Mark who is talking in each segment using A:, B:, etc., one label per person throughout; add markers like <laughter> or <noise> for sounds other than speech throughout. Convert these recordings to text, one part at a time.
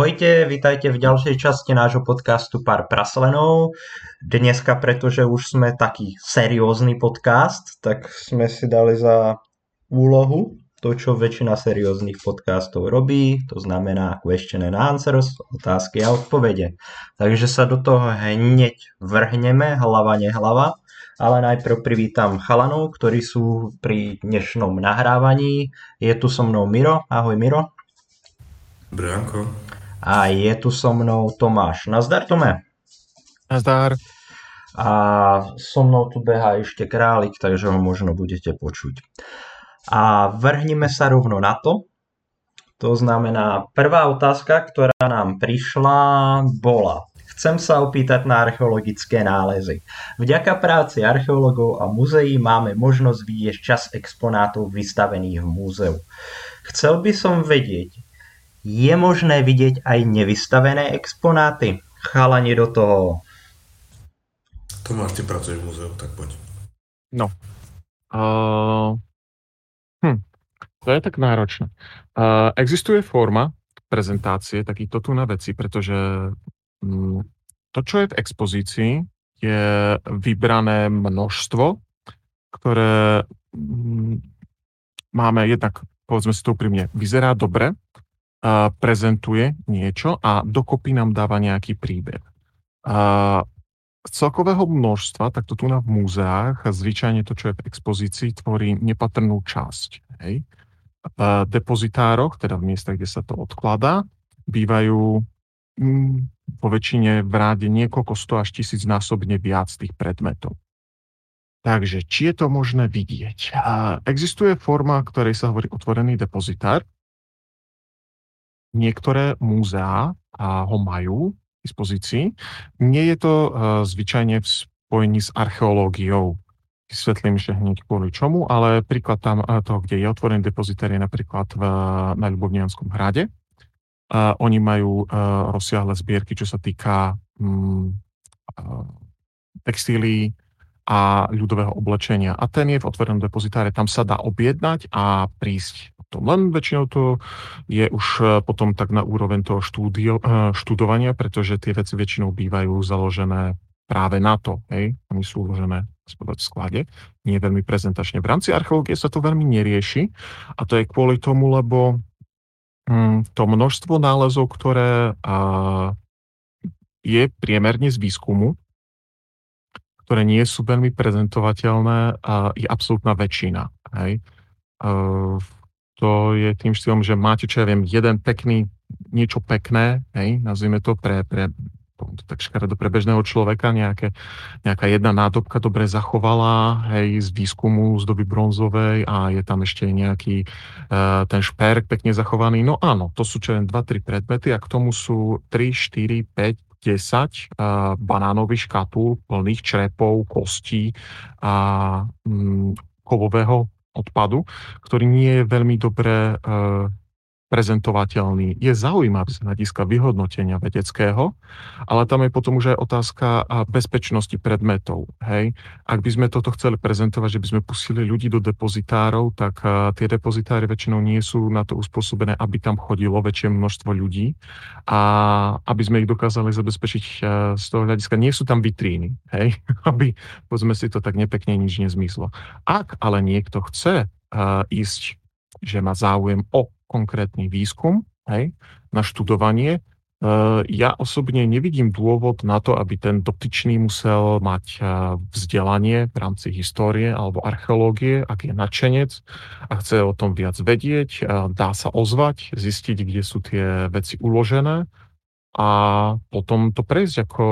A: Ahojte, vítajte v ďalšej časti nášho podcastu Pár praslenov. Dneska, pretože už sme taký seriózny podcast, tak sme si dali za úlohu to, čo väčšina serióznych podcastov robí, to znamená question and answers, otázky a odpovede. Takže sa do toho hneď vrhneme, hlava nehlava, ale najprv privítam chalanov, ktorí sú pri dnešnom nahrávaní. Je tu so mnou Miro. Ahoj Miro.
B: Dobré
A: a je tu so mnou Tomáš. Nazdar, Tome.
C: Nazdar.
A: A so mnou tu behá ešte králik, takže ho možno budete počuť. A vrhnime sa rovno na to. To znamená, prvá otázka, ktorá nám prišla, bola Chcem sa opýtať na archeologické nálezy. Vďaka práci archeológov a muzeí máme možnosť vidieť čas exponátov vystavených v múzeu. Chcel by som vedieť, je možné vidieť aj nevystavené exponáty? Chalani do toho.
B: Tomáš, ty pracuješ v múzeu, tak poď.
C: No. Uh, hm. To je tak náročné. Uh, existuje forma prezentácie takýchto tu na veci, pretože um, to, čo je v expozícii, je vybrané množstvo, ktoré um, máme jednak, povedzme si to úprimne, vyzerá dobre, prezentuje niečo a dokopy nám dáva nejaký príbeh. Z celkového množstva, takto tu na v múzeách, zvyčajne to, čo je v expozícii, tvorí nepatrnú časť. Hej. V depozitároch, teda v miestach, kde sa to odkladá, bývajú mm, po väčšine v ráde niekoľko sto až tisíc násobne viac tých predmetov. Takže, či je to možné vidieť? Existuje forma, ktorej sa hovorí otvorený depozitár, Niektoré múzeá ho majú k dispozícii. Nie je to uh, zvyčajne v spojení s archeológiou. Vysvetlím, že hneď kvôli čomu, ale príklad tam uh, toho, kde je otvorený depozitár, je napríklad v, na Ľubovnianskom hrade. Uh, oni majú uh, rozsiahle zbierky, čo sa týka um, textílií a ľudového oblečenia. A ten je v otvorenom depozitáre. Tam sa dá objednať a prísť tom. Len väčšinou to je už e, potom tak na úroveň toho štúdio, e, študovania, pretože tie veci väčšinou bývajú založené práve na to. Hej? Oni sú uložené v sklade, nie veľmi prezentačne. V rámci archeológie sa to veľmi nerieši a to je kvôli tomu, lebo hm, to množstvo nálezov, ktoré je priemerne z výskumu, ktoré nie sú veľmi prezentovateľné, je absolútna väčšina. Hej? Uh, to je tým štýlom, že máte, čo ja viem, jeden pekný, niečo pekné, hej, nazvime to pre, pre to tak škaredo pre bežného človeka, nejaké, nejaká jedna nádobka dobre zachovala, hej, z výskumu z doby bronzovej a je tam ešte nejaký uh, ten šperk pekne zachovaný. No áno, to sú čo len 2-3 predmety a k tomu sú 3, 4, 5, 10 uh, banánových škatul plných črepov, kostí a um, kovového odpadu, ktorý nie je veľmi dobre prezentovateľný, je zaujímavý z hľadiska vyhodnotenia vedeckého, ale tam je potom už aj otázka bezpečnosti predmetov. Hej? Ak by sme toto chceli prezentovať, že by sme pustili ľudí do depozitárov, tak tie depozitáry väčšinou nie sú na to uspôsobené, aby tam chodilo väčšie množstvo ľudí a aby sme ich dokázali zabezpečiť z toho hľadiska, nie sú tam vitríny, hej? <laughs> aby, povedzme si to tak nepekne, nič nezmyslo. Ak ale niekto chce ísť že má záujem o konkrétny výskum, hej, na študovanie. E, ja osobne nevidím dôvod na to, aby ten dotyčný musel mať e, vzdelanie v rámci histórie alebo archeológie, ak je nadšenec a chce o tom viac vedieť, e, dá sa ozvať, zistiť, kde sú tie veci uložené a potom to prejsť ako,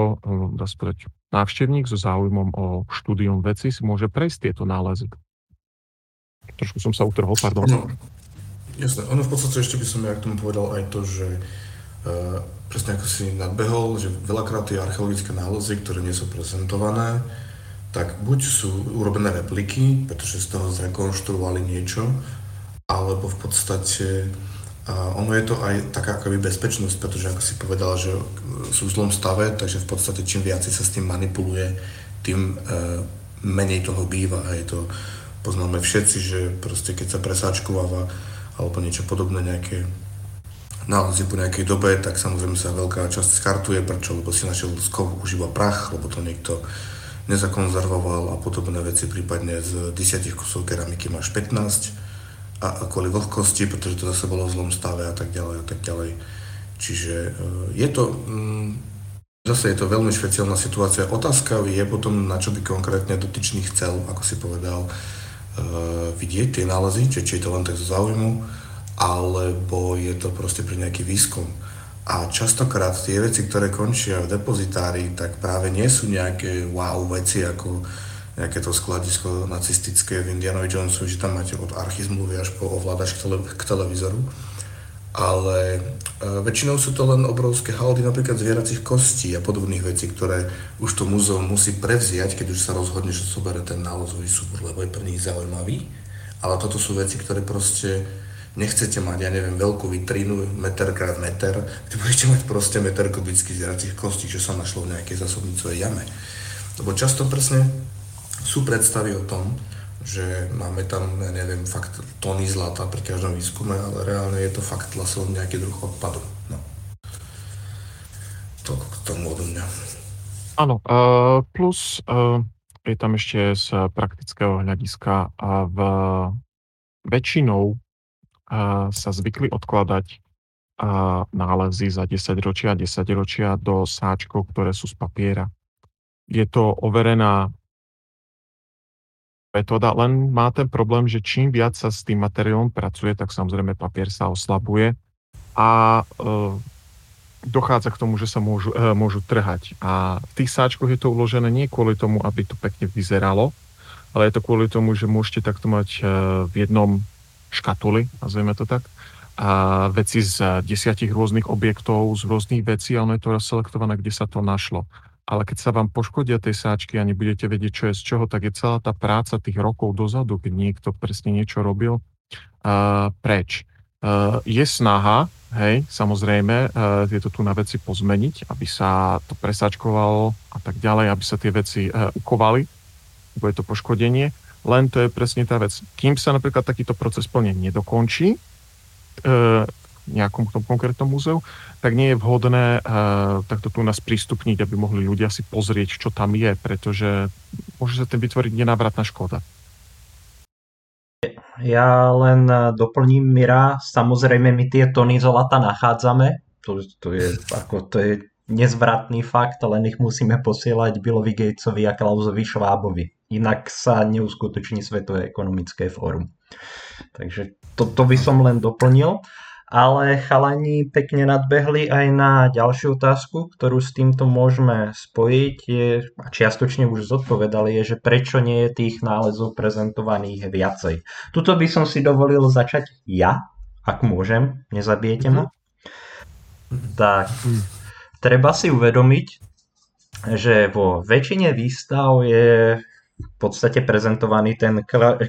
C: dá sa povedať, návštevník so záujmom o štúdium veci si môže prejsť tieto nálezy. Trošku som sa utrhol, pardon.
B: Jasné, ono v podstate ešte by som ja k tomu povedal aj to, že uh, presne ako si nadbehol, že veľakrát tie archeologické nálezy, ktoré nie sú prezentované, tak buď sú urobené repliky, pretože z toho zrekonštruovali niečo, alebo v podstate uh, ono je to aj taká akoby bezpečnosť, pretože ako si povedal, že sú v zlom stave, takže v podstate čím viac sa s tým manipuluje, tým uh, menej toho býva. A je to, poznáme všetci, že proste keď sa presáčkováva alebo niečo podobné, nejaké nálezy po nejakej dobe, tak samozrejme sa veľká časť skartuje, prečo? Lebo si našiel z kovu už iba prach, lebo to niekto nezakonzervoval a podobné veci, prípadne z 10 kusov keramiky máš 15 a, a kvôli vlhkosti, pretože to zase bolo v zlom stave a tak ďalej a tak ďalej. Čiže e, je to, mm, zase je to veľmi špeciálna situácia. Otázka je potom, na čo by konkrétne dotyčný chcel, ako si povedal, vidieť tie nálezy, či, či je to len tak zo záujmu, alebo je to proste pre nejaký výskum. A častokrát tie veci, ktoré končia v depozitári, tak práve nie sú nejaké wow veci, ako nejaké to skladisko nacistické v Indianovi Jonesu, že tam máte od archizmluvy až po ovládač k televízoru. Ale e, väčšinou sú to len obrovské haldy napríklad zvieracích kostí a podobných vecí, ktoré už to múzeum musí prevziať, keď už sa rozhodne, že zoberie ten nálozový súbor, lebo je pre nich zaujímavý. Ale toto sú veci, ktoré proste nechcete mať, ja neviem, veľkú vitrínu, meter krát meter, kde budete mať proste meter kubických zvieracích kostí, čo sa našlo v nejakej zásobnicovej jame. Lebo často presne sú predstavy o tom, že máme tam, ja neviem, fakt tony zlata pri každom výskume, ale reálne je to fakt len nejaký druh odpadu. No. To k tomu odo mňa.
C: Áno, uh, plus uh, je tam ešte z praktického hľadiska a v väčšinou sa zvykli odkladať nálezy za 10 ročia, 10 ročia do sáčkov, ktoré sú z papiera. Je to overená metóda, len má ten problém, že čím viac sa s tým materiálom pracuje, tak samozrejme papier sa oslabuje a e, dochádza k tomu, že sa môžu, e, môžu trhať. A v tých sáčkoch je to uložené nie kvôli tomu, aby to pekne vyzeralo, ale je to kvôli tomu, že môžete takto mať e, v jednom škatuly, nazveme to tak, a veci z desiatich rôznych objektov, z rôznych vecí a ono je to selektované, kde sa to našlo. Ale keď sa vám poškodia tej sáčky a nebudete vedieť, čo je z čoho, tak je celá tá práca tých rokov dozadu, keď niekto presne niečo robil, uh, preč. Uh, je snaha, hej, samozrejme, uh, tieto tu na veci pozmeniť, aby sa to presačkovalo a tak ďalej, aby sa tie veci uh, ukovali, je to poškodenie len to je presne tá vec. Kým sa napríklad takýto proces plne nedokončí, e, nejakom tom konkrétnom múzeu, tak nie je vhodné e, takto tu nás prístupniť, aby mohli ľudia si pozrieť, čo tam je, pretože môže sa tým vytvoriť nenávratná škoda.
A: Ja len doplním Mira, samozrejme my tie tony zlata nachádzame, to, to, je, ako, to je nezvratný fakt, len ich musíme posielať Billovi Gatesovi a Klausovi Švábovi. Inak sa neuskutoční Svetové ekonomické fórum. Takže toto to by som len doplnil. Ale chalani pekne nadbehli aj na ďalšiu otázku, ktorú s týmto môžeme spojiť. Je, a čiastočne už zodpovedali, je, že prečo nie je tých nálezov prezentovaných viacej. Tuto by som si dovolil začať ja, ak môžem, nezabijete ma. Mm-hmm. Tak, treba si uvedomiť, že vo väčšine výstav je v podstate prezentovaný ten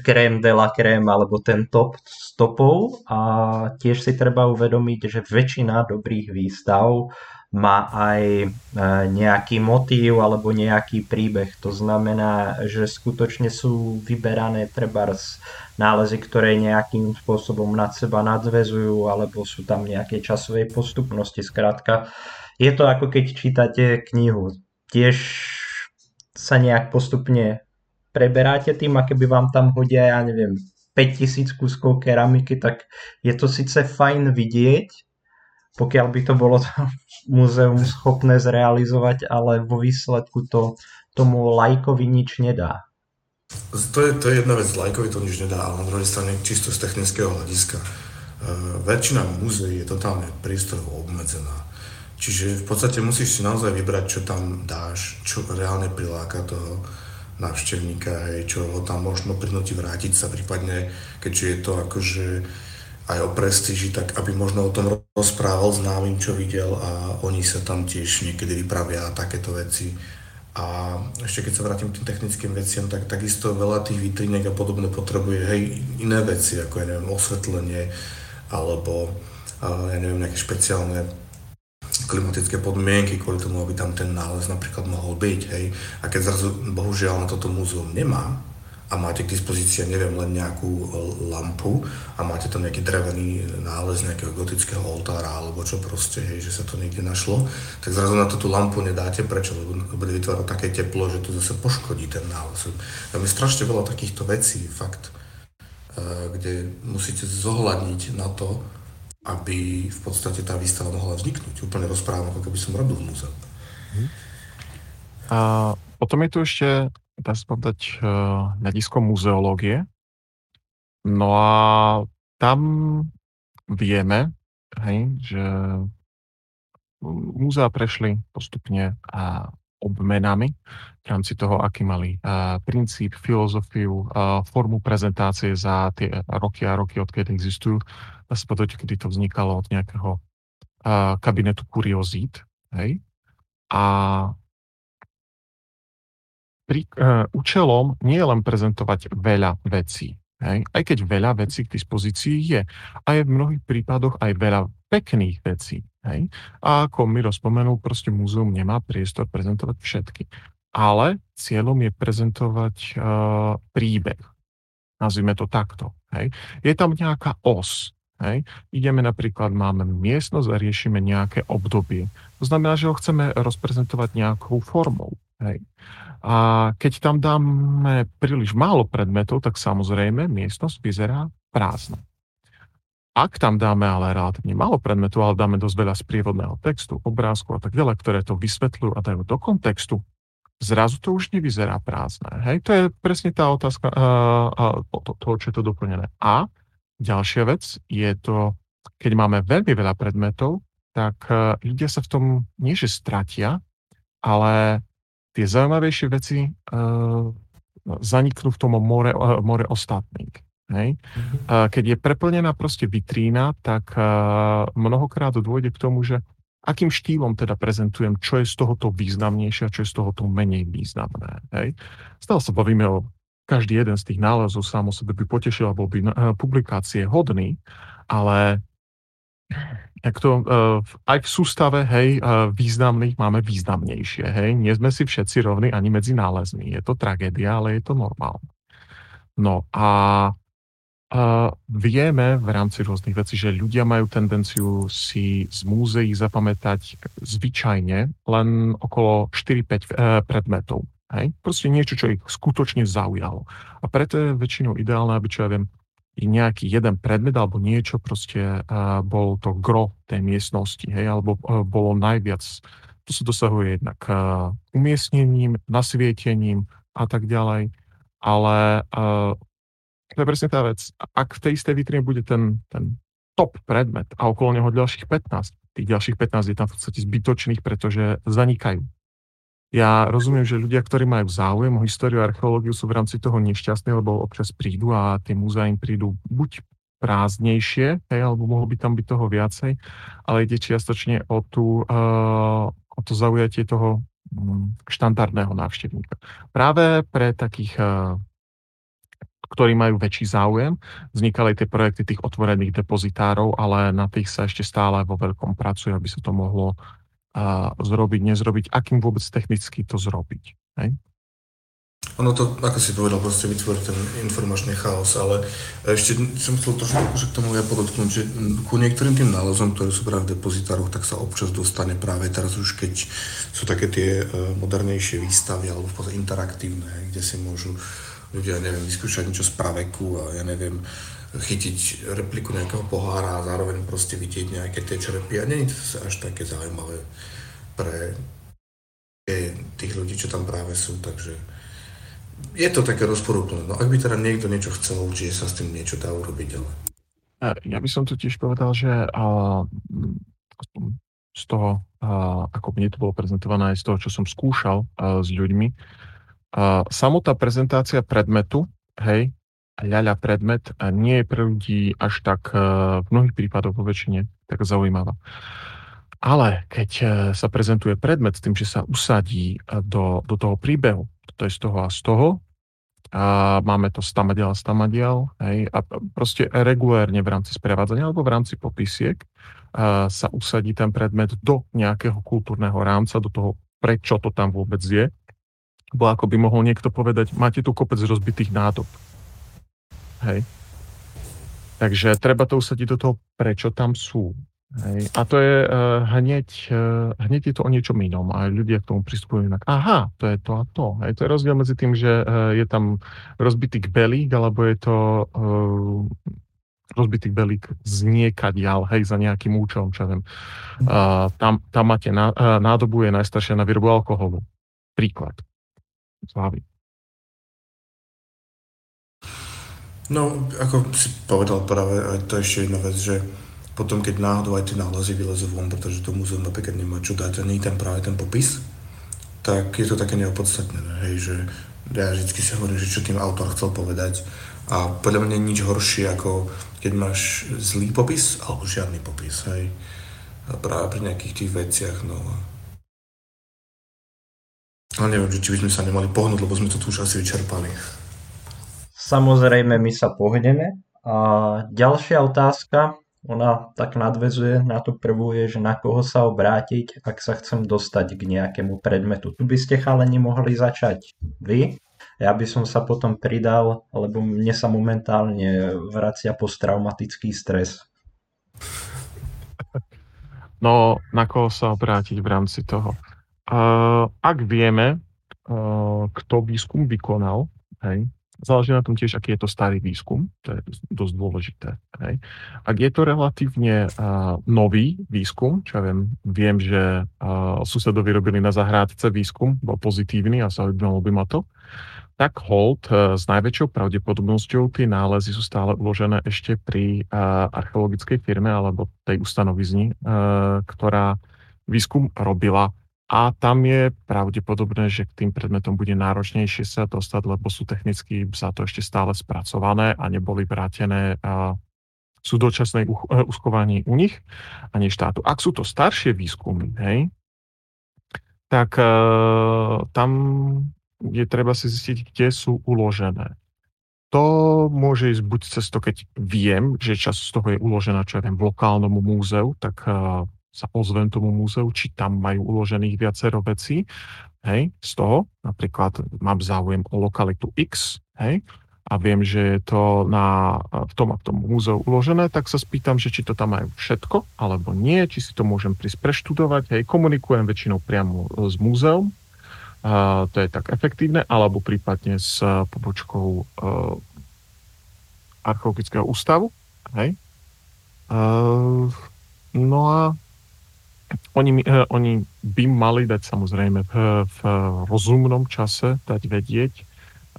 A: krém de la crème alebo ten top s topou a tiež si treba uvedomiť, že väčšina dobrých výstav má aj e, nejaký motív alebo nejaký príbeh. To znamená, že skutočne sú vyberané treba nálezy, ktoré nejakým spôsobom nad seba nadvezujú alebo sú tam nejaké časovej postupnosti. Skrátka, je to ako keď čítate knihu. Tiež sa nejak postupne preberáte tým a keby vám tam hodia, ja neviem, 5000 kuskov keramiky, tak je to síce fajn vidieť, pokiaľ by to bolo to <laughs> muzeum schopné zrealizovať, ale vo výsledku to tomu lajkovi nič nedá.
B: To je, to je jedna vec, lajkovi to nič nedá, ale na druhej strane čisto z technického hľadiska. Uh, väčšina múzeí je totálne priestorovo obmedzená. Čiže v podstate musíš si naozaj vybrať, čo tam dáš, čo reálne priláka toho návštevníka, hej, čo ho tam možno prinúti vrátiť sa, prípadne keďže je to akože aj o prestíži, tak aby možno o tom rozprával známym, čo videl a oni sa tam tiež niekedy vypravia takéto veci. A ešte keď sa vrátim k tým technickým veciam, tak takisto veľa tých vitrínek a podobne potrebuje hej, iné veci, ako ja neviem, osvetlenie, alebo ja neviem, nejaké špeciálne klimatické podmienky kvôli tomu, aby tam ten nález napríklad mohol byť. Hej. A keď zrazu bohužiaľ na toto múzeum nemá a máte k dispozícii, neviem, len nejakú e, lampu a máte tam nejaký drevený nález nejakého gotického oltára alebo čo proste, hej, že sa to niekde našlo, tak zrazu na to tú lampu nedáte, prečo? Lebo bude vytvárať také teplo, že to zase poškodí ten nález. Tam je strašne veľa takýchto vecí, fakt, e, kde musíte zohľadniť na to, aby v podstate tá výstava mohla vzniknúť. Úplne rozprávam, ako keby som robil v múzeu.
C: A potom je tu ešte dá sa povedať, eh, hľadisko muzeológie. No a tam vieme, hej, že múzea prešli postupne a obmenami v rámci toho, aký mali a, princíp, filozofiu, a, formu prezentácie za tie roky a roky, odkedy existujú. Povedať, kedy to vznikalo od nejakého a, kabinetu kuriozít. Hej? A pri, uh, účelom nie je len prezentovať veľa vecí, hej? aj keď veľa vecí k dispozícii je. A je v mnohých prípadoch aj veľa pekných vecí. Hej? A ako mi rozpomenul, proste múzeum nemá priestor prezentovať všetky. Ale cieľom je prezentovať uh, príbeh. Nazvime to takto. Hej? Je tam nejaká os. Hej. Ideme napríklad, máme miestnosť a riešime nejaké obdobie. To znamená, že ho chceme rozprezentovať nejakou formou. Hej. A keď tam dáme príliš málo predmetov, tak samozrejme miestnosť vyzerá prázdna. Ak tam dáme ale relatívne málo predmetov, ale dáme dosť veľa sprievodného textu, obrázku a tak ďalej, ktoré to vysvetľujú a dajú do kontextu, zrazu to už nevyzerá prázdne. Hej, to je presne tá otázka uh, uh, toho, čo je to doplnené. A ďalšia vec je to, keď máme veľmi veľa predmetov, tak uh, ľudia sa v tom nie že stratia, ale tie zaujímavejšie veci uh, zaniknú v tom more, uh, more ostatných. Hej? Uh, keď je preplnená proste vitrína, tak uh, mnohokrát dôjde k tomu, že akým štýlom teda prezentujem, čo je z tohoto významnejšie a čo je z tohoto menej významné. Hej? Stále sa bavíme o každý jeden z tých nálezov sám o sebe by potešil, alebo by uh, publikácie hodný, ale jak to, uh, aj v sústave, hej, uh, významných máme významnejšie, hej. Nie sme si všetci rovní ani medzi nálezmi. Je to tragédia, ale je to normálne. No a uh, vieme v rámci rôznych vecí, že ľudia majú tendenciu si z múzeí zapamätať zvyčajne len okolo 4-5 uh, predmetov. Hej? Proste niečo, čo ich skutočne zaujalo. A preto je väčšinou ideálne, aby čo ja viem, nejaký jeden predmet alebo niečo, proste uh, bol to gro tej miestnosti, hej, alebo uh, bolo najviac. To sa dosahuje jednak uh, umiestnením, nasvietením a tak ďalej. Ale uh, to je presne tá vec. Ak v tej istej vitrine bude ten, ten top predmet a okolo neho ďalších 15, tých ďalších 15 je tam v podstate zbytočných, pretože zanikajú. Ja rozumiem, že ľudia, ktorí majú záujem o históriu a archeológiu, sú v rámci toho nešťastní, lebo občas prídu a tie múzea im prídu buď prázdnejšie, hej, alebo mohlo by tam byť toho viacej, ale ide čiastočne o, tú, uh, o to zaujatie toho um, štandardného návštevníka. Práve pre takých, uh, ktorí majú väčší záujem, vznikali tie projekty tých otvorených depozitárov, ale na tých sa ešte stále vo veľkom pracuje, aby sa to mohlo a zrobiť, nezrobiť, akým vôbec technicky to zrobiť. Hej?
B: Ono to, ako si povedal, proste vytvorí ten informačný chaos, ale ešte som chcel trošku akože k tomu ja podotknúť, že ku niektorým tým nálezom, ktoré sú práve v depozitároch, tak sa občas dostane práve teraz už, keď sú také tie e, modernejšie výstavy alebo v podstate interaktívne, kde si môžu ľudia, neviem, vyskúšať niečo z praveku a ja neviem, chytiť repliku nejakého pohára a zároveň proste vidieť nejaké tie čerpy a je to až také zaujímavé pre tých ľudí, čo tam práve sú, takže je to také rozporúplné. No ak by teda niekto niečo chcel, určite sa s tým niečo dá urobiť, ale...
C: Ja by som tu tiež povedal, že z toho, ako mne to bolo prezentované, aj z toho, čo som skúšal s ľuďmi, uh, samotná prezentácia predmetu, hej, ľaľa predmet a nie je pre ľudí až tak e, v mnohých prípadoch vo väčšine tak zaujímavá. Ale keď e, sa prezentuje predmet tým, že sa usadí e, do, do toho príbehu, to je z toho a z toho, a máme to stamadial a stamadial, hej, a proste regulérne v rámci sprevádzania alebo v rámci popisiek a sa usadí ten predmet do nejakého kultúrneho rámca, do toho, prečo to tam vôbec je, Bo ako by mohol niekto povedať, máte tu kopec rozbitých nádob. Hej. Takže treba to usadiť do toho, prečo tam sú. Hej. A to je uh, hneď, uh, hneď je to o niečom inom a ľudia k tomu pristupujú inak. Aha, to je to a to. Hej. To je rozdiel medzi tým, že uh, je tam rozbitý kbelík, alebo je to uh, rozbitý kbelík z niekadiaľ, hej, za nejakým účelom, čo viem. Uh, tam, tam máte ná, uh, nádobu je najstaršia na výrobu alkoholu. Príklad. Zlavy.
B: No, ako si povedal práve, aj to ešte jedna vec, že potom keď náhodou aj tie nálezy vylezú von, pretože to múzeum napríklad nemá čo dať, a nie práve ten popis, tak je to také neopodstatnené, hej, že ja vždy si hovorím, že čo tým autor chcel povedať a podľa mňa nič horšie ako keď máš zlý popis alebo žiadny popis, hej. A práve pri nejakých tých veciach, no. Ale neviem, či by sme sa nemali pohnúť, lebo sme to tu už asi vyčerpali.
A: Samozrejme, my sa pohneme. A ďalšia otázka, ona tak nadvezuje na tú prvú, je, že na koho sa obrátiť, ak sa chcem dostať k nejakému predmetu. Tu by ste chaleni mohli začať vy. Ja by som sa potom pridal, lebo mne sa momentálne vracia posttraumatický stres.
C: No, na koho sa obrátiť v rámci toho? Ak vieme, kto výskum vykonal, hej, Záleží na tom tiež, aký je to starý výskum, to je dosť dôležité. Hej. Ak je to relatívne nový výskum, čo ja viem, viem, že susedovi robili na zahrádce výskum, bol pozitívny a zaujímalo by ma to, tak hold uh, s najväčšou pravdepodobnosťou tie nálezy sú stále uložené ešte pri archeologickej firme alebo tej ustanovizni, uh, ktorá výskum robila a tam je pravdepodobné, že k tým predmetom bude náročnejšie sa dostať, lebo sú technicky za to ešte stále spracované a neboli vrátené sú dočasnej e, uskovaní u nich a nie štátu. Ak sú to staršie výskumy, hej, tak uh, tam je treba si zistiť, kde sú uložené. To môže ísť buď cez to, keď viem, že časť z toho je uložená, čo ja viem, v lokálnom múzeu, tak uh, sa ozvem tomu múzeu, či tam majú uložených viacero vecí, hej, z toho, napríklad mám záujem o lokalitu X, hej, a viem, že je to na, v tom a v tom múzeu uložené, tak sa spýtam, že či to tam majú všetko, alebo nie, či si to môžem prísť preštudovať, hej, komunikujem väčšinou priamo s múzeum, a to je tak efektívne, alebo prípadne s pobočkou uh, archeologického ústavu, hej. Uh, no a oni, eh, oni by mali dať samozrejme v, v rozumnom čase dať vedieť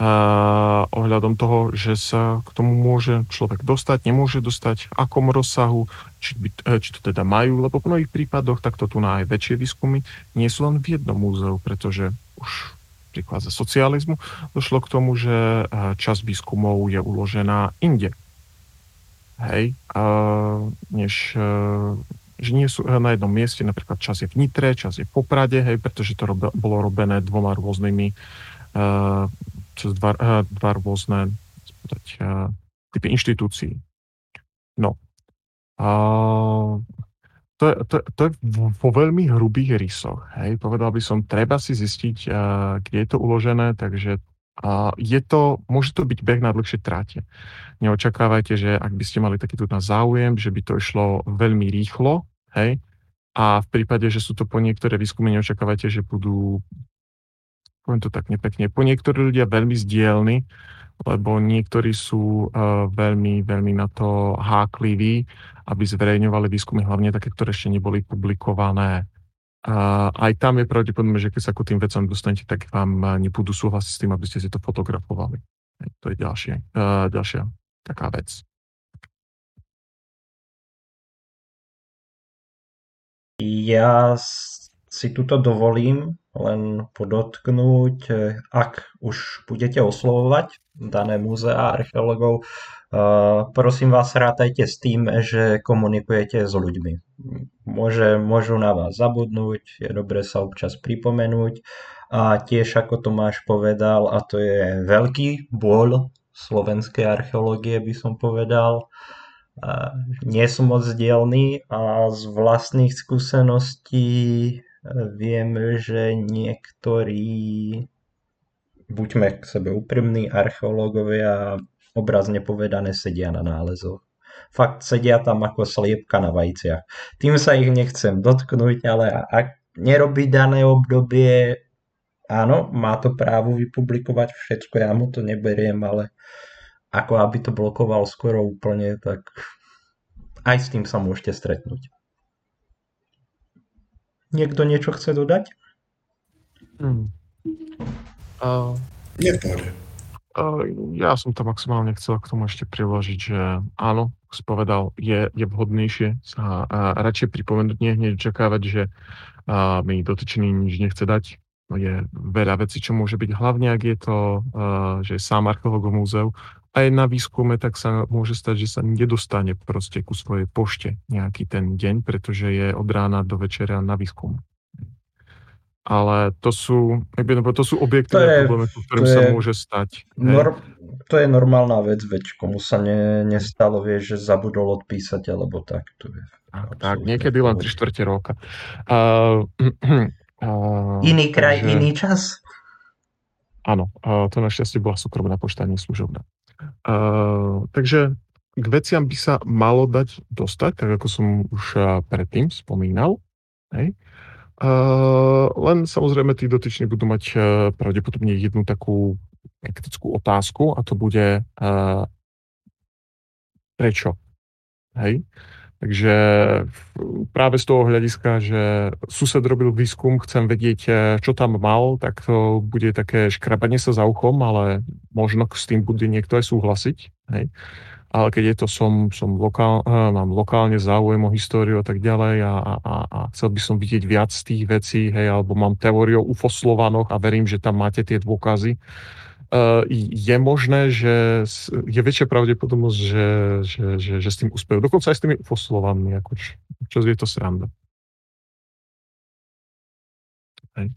C: uh, ohľadom toho, že sa k tomu môže človek dostať, nemôže dostať, akom rozsahu, či, by, eh, či to teda majú, lebo v mnohých prípadoch takto tu na aj väčšie výskumy nie sú len v jednom múzeu, pretože už príklad za socializmu došlo k tomu, že časť výskumov je uložená inde. Hej, uh, než že nie sú na jednom mieste, napríklad čas je v Nitre, čas je v Poprade, hej, pretože to robe, bolo robené dvoma rôznymi, uh, cez dva, uh, dva rôzne povedať, uh, typy inštitúcií. No. Uh, to, je, to, to je vo veľmi hrubých rysoch. Hej. Povedal by som, treba si zistiť, uh, kde je to uložené, takže uh, je to, môže to byť beh na dlhšie tráte. Neočakávajte, že ak by ste mali takýto na záujem, že by to išlo veľmi rýchlo, Hej? A v prípade, že sú to po niektoré výskumy, neočakávajte, že budú, poviem to tak nepekne, po niektorí ľudia veľmi zdielni, lebo niektorí sú uh, veľmi, veľmi na to hákliví, aby zverejňovali výskumy, hlavne také, ktoré ešte neboli publikované. Uh, aj tam je pravdepodobné, že keď sa ku tým vecom dostanete, tak vám nebudú súhlasiť s tým, aby ste si to fotografovali. To je ďalšie, ďalšia taká vec.
A: Ja si tuto dovolím len podotknúť, ak už budete oslovovať dané múzea archeológov, prosím vás, rátajte s tým, že komunikujete s ľuďmi. Môže, môžu na vás zabudnúť, je dobre sa občas pripomenúť a tiež ako Tomáš povedal, a to je veľký bôľ slovenskej archeológie by som povedal, nie som moc dielný a z vlastných skúseností e, viem, že niektorí buďme k sebe úprimní, archeológovia obrazne povedané sedia na nálezoch. Fakt sedia tam ako sliepka na vajciach. Tým sa ich nechcem dotknúť, ale ak nerobí dané obdobie, áno, má to právo vypublikovať všetko, ja mu to neberiem, ale ako aby to blokoval skoro úplne, tak aj s tým sa môžete stretnúť. Niekto niečo chce dodať?
B: Hmm. Uh, Nie
C: Uh, ja som to maximálne chcel k tomu ešte priložiť, že áno, spovedal, je, je vhodnejšie sa uh, radšej pripomenúť, nie hneď očakávať, že uh, mi dotyčný nič nechce dať. No je veľa vecí, čo môže byť, hlavne ak je to, uh, že je sám archeológ múzeu, aj na výskume, tak sa môže stať, že sa nedostane proste ku svojej pošte nejaký ten deň, pretože je od rána do večera na výskum ale to sú, to sú objektívne problémy, ktorým sa môže stať.
A: Nor, to je normálna vec, veď komu sa ne, nestalo, vie, že zabudol odpísať, alebo tak. To je
C: tak, tak, niekedy len 3 čtvrte roka. Uh, <clears throat>
A: uh, iný kraj, takže, iný čas?
C: Áno, uh, to našťastie bola súkromná pošta, nie služobná. Uh, takže k veciam by sa malo dať dostať, tak ako som už predtým spomínal. Hej. Uh, len samozrejme tí dotyční budú mať uh, pravdepodobne jednu takú kritickú otázku a to bude uh, prečo. Hej? Takže práve z toho hľadiska, že sused robil výskum, chcem vedieť, čo tam mal, tak to bude také škrabanie sa za uchom, ale možno s tým bude niekto aj súhlasiť. Hej? ale keď je to, som, som lokál, eh, mám lokálne záujem o históriu a tak ďalej a, a, a chcel by som vidieť viac tých vecí, hej, alebo mám teóriu o UFO Slovanoch a verím, že tam máte tie dôkazy, je možné, že je väčšia pravdepodobnosť, že, že, že, že s tým úspejú. Dokonca aj s tými UFO Slovanmi, ako čo, čo je to sranda. Hej.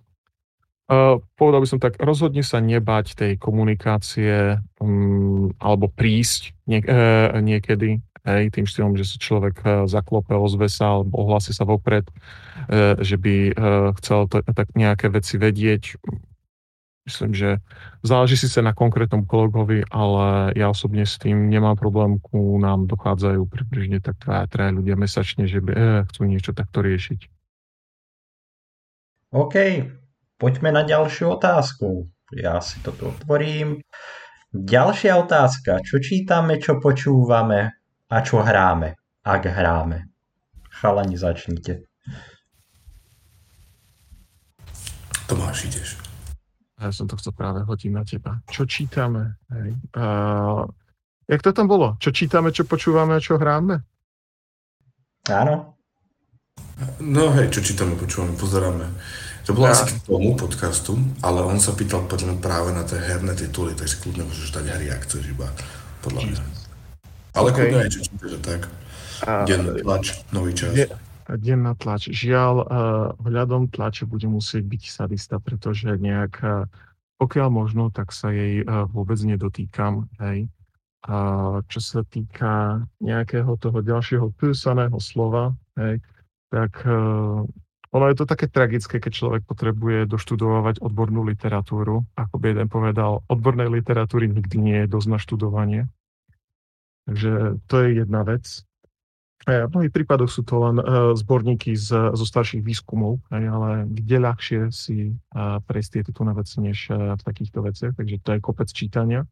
C: Uh, povedal by som tak, rozhodne sa nebať tej komunikácie um, alebo prísť niek- uh, niekedy, hej, tým štýlom, že sa človek uh, zaklope, ozve sa alebo ohlási sa vopred, uh, že by uh, chcel to, tak nejaké veci vedieť. Myslím, že záleží si sa na konkrétnom kolegovi, ale ja osobne s tým nemám problém, ku nám dochádzajú približne tak dva, traja ľudia mesačne, že by, uh, chcú niečo takto riešiť.
A: OK, Poďme na ďalšiu otázku. Ja si toto otvorím. Ďalšia otázka. Čo čítame, čo počúvame a čo hráme, ak hráme? Chalani, začnite.
B: Tomáš, ideš.
C: Ja som to chcel práve hodiť na teba. Čo čítame? Hej. Uh, jak to tam bolo? Čo čítame, čo počúvame a čo hráme?
A: Áno.
B: No hej, čo čítame, počúvame, pozeráme. To bolo ja. asi k tomu podcastu, ale on sa pýtal podľa mňa práve na tie herné tituly, tak si kľudne môžeš dať hry, ak chceš iba, podľa mňa. Ale okay. kľudne aj čo že tak. A, Denný tlač, nový čas. Je,
C: denná tlač. Žiaľ, uh, hľadom tlače bude musieť byť sadista, pretože nejak, uh, pokiaľ možno, tak sa jej uh, vôbec nedotýkam. Hej. A čo sa týka nejakého toho ďalšieho písaného slova, hej, tak ono je to také tragické, keď človek potrebuje doštudovať odbornú literatúru. Ako by jeden povedal, odbornej literatúry nikdy nie je dosť na študovanie. Takže to je jedna vec. V mnohých prípadoch sú to len uh, zborníky z, zo starších výskumov, ale kde ľahšie si uh, prejsť tieto na veci, než v takýchto veciach. Takže to je kopec čítania.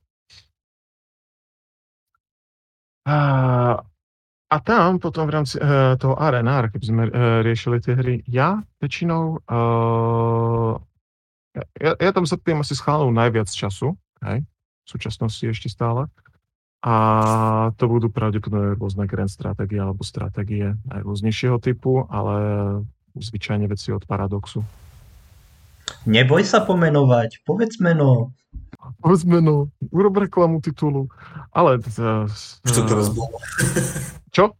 C: A a tam potom v rámci toho RNR, keby sme riešili tie hry, ja väčšinou, ja, ja tam zapiem asi schválnou najviac času, hej, v súčasnosti ešte stále. A to budú pravdepodobne rôzne grand stratégie alebo stratégie aj rôznejšieho typu, ale zvyčajne veci od paradoxu.
A: Neboj sa pomenovať, povedz meno.
C: Povedz meno, urob reklamu titulu. Ale... Uh,
B: Čo to teraz bolo?
C: Čo?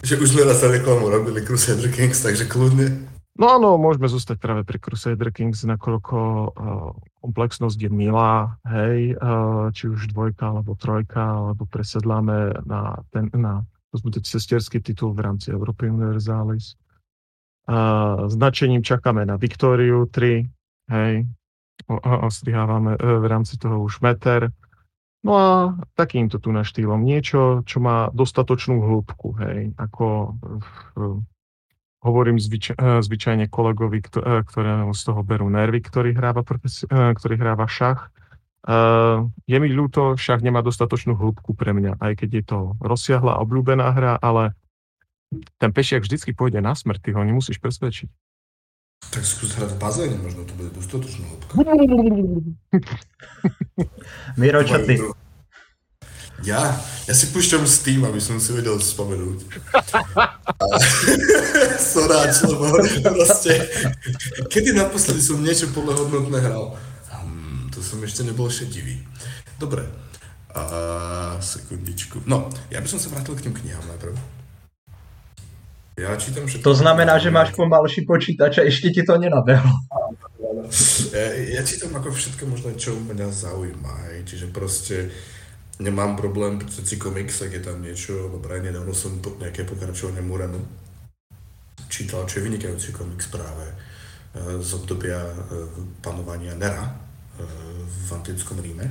B: Že už sme raz reklamu robili Crusader Kings, takže kľudne.
C: No áno, môžeme zostať práve pri Crusader Kings, nakoľko uh, komplexnosť je milá, hej, uh, či už dvojka alebo trojka, alebo presedláme na ten, na to titul v rámci Európy Universalis. Uh, značením čakáme na Victoriu 3, hej, ostrihávame v rámci toho už meter. No a takýmto tu na štýlom niečo, čo má dostatočnú hĺbku, hej, ako hovorím zvyč, zvyčajne kolegovi, ktorému z toho berú nervy, ktorý hráva, profesi- ktorý hráva šach. Je mi ľúto, šach nemá dostatočnú hĺbku pre mňa, aj keď je to rozsiahla, obľúbená hra, ale ten pešiak vždycky pôjde na smrť, ty ho nemusíš presvedčiť.
B: Tak skús hrať v bazéne, možno to bude dostatočná hĺbka. <laughs> <laughs>
A: Miro, čo ty?
B: Ja? Ja si púšťam Steam, aby som si vedel spomenúť. <laughs> Soráč, lebo proste... Kedy naposledy som niečo plnohodnotné hral? Hmm, to som ešte nebol šedivý. Dobre. A, sekundičku. No, ja by som sa vrátil k tým knihám najprv. Ja čítam všetko.
A: To znamená, že máš pomalší počítač a ešte ti to nenabehlo.
B: Ja, ja čítam ako všetko možno, čo mňa zaujíma. Čiže proste nemám problém prečítať si komiks, ak je tam niečo. Dobre, nedávno som po nejaké pokračovanie Muranu čítal, čo je vynikajúci komiks práve e, z obdobia e, panovania Nera e, v antickom Ríme.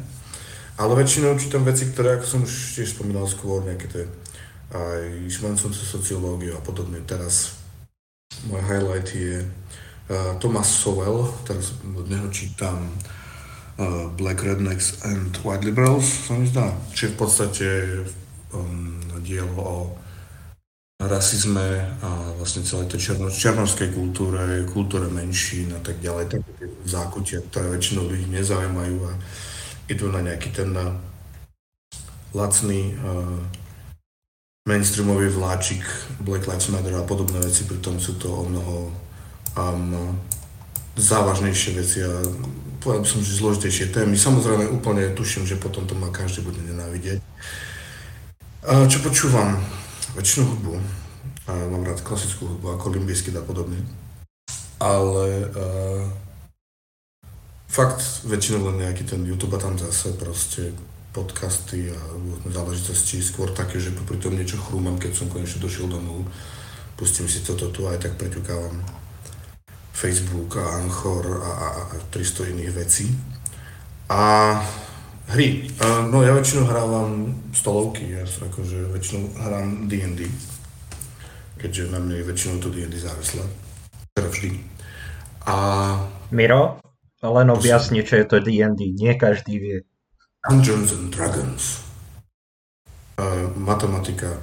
B: Ale väčšinou čítam veci, ktoré, ako som už tiež spomínal skôr, nejaké tie aj som sa sociológiu a podobne. Teraz môj highlight je uh, Thomas Sowell, teraz od neho čítam Black Rednecks and White Liberals, sa mi zdá. Čiže v podstate um, dielo o rasizme a vlastne celej tej černo, černovskej kultúre, kultúre menšín a tak ďalej, také zákutia, ktoré väčšinou ľudí nezaujímajú a idú na nejaký ten na lacný uh, mainstreamový vláčik Black Lives Matter a podobné veci, pritom sú to o mnoho um, závažnejšie veci a povedal by som, že zložitejšie témy. Samozrejme úplne tuším, že potom to ma každý bude nenávidieť. Čo počúvam? Väčšinu hudbu. Mám rád klasickú hudbu, ako Limbisky a podobne. Ale uh, fakt väčšinou len nejaký ten YouTube a tam zase proste podcasty a rôzne záležitosti, skôr také, že popri tom niečo chrúmam, keď som konečne došiel domov. Pustím si toto tu aj tak preťukávam Facebook a Anchor a, a, a 300 iných vecí. A hry. A, no ja väčšinou hrávam stolovky, ja akože väčšinou hrám D&D, keďže na mne je väčšinou to D&D závislé. Teda vždy. A...
A: Miro, len objasni, čo je to D&D. Nie každý vie.
B: Dungeons and Dragons. Uh, matematika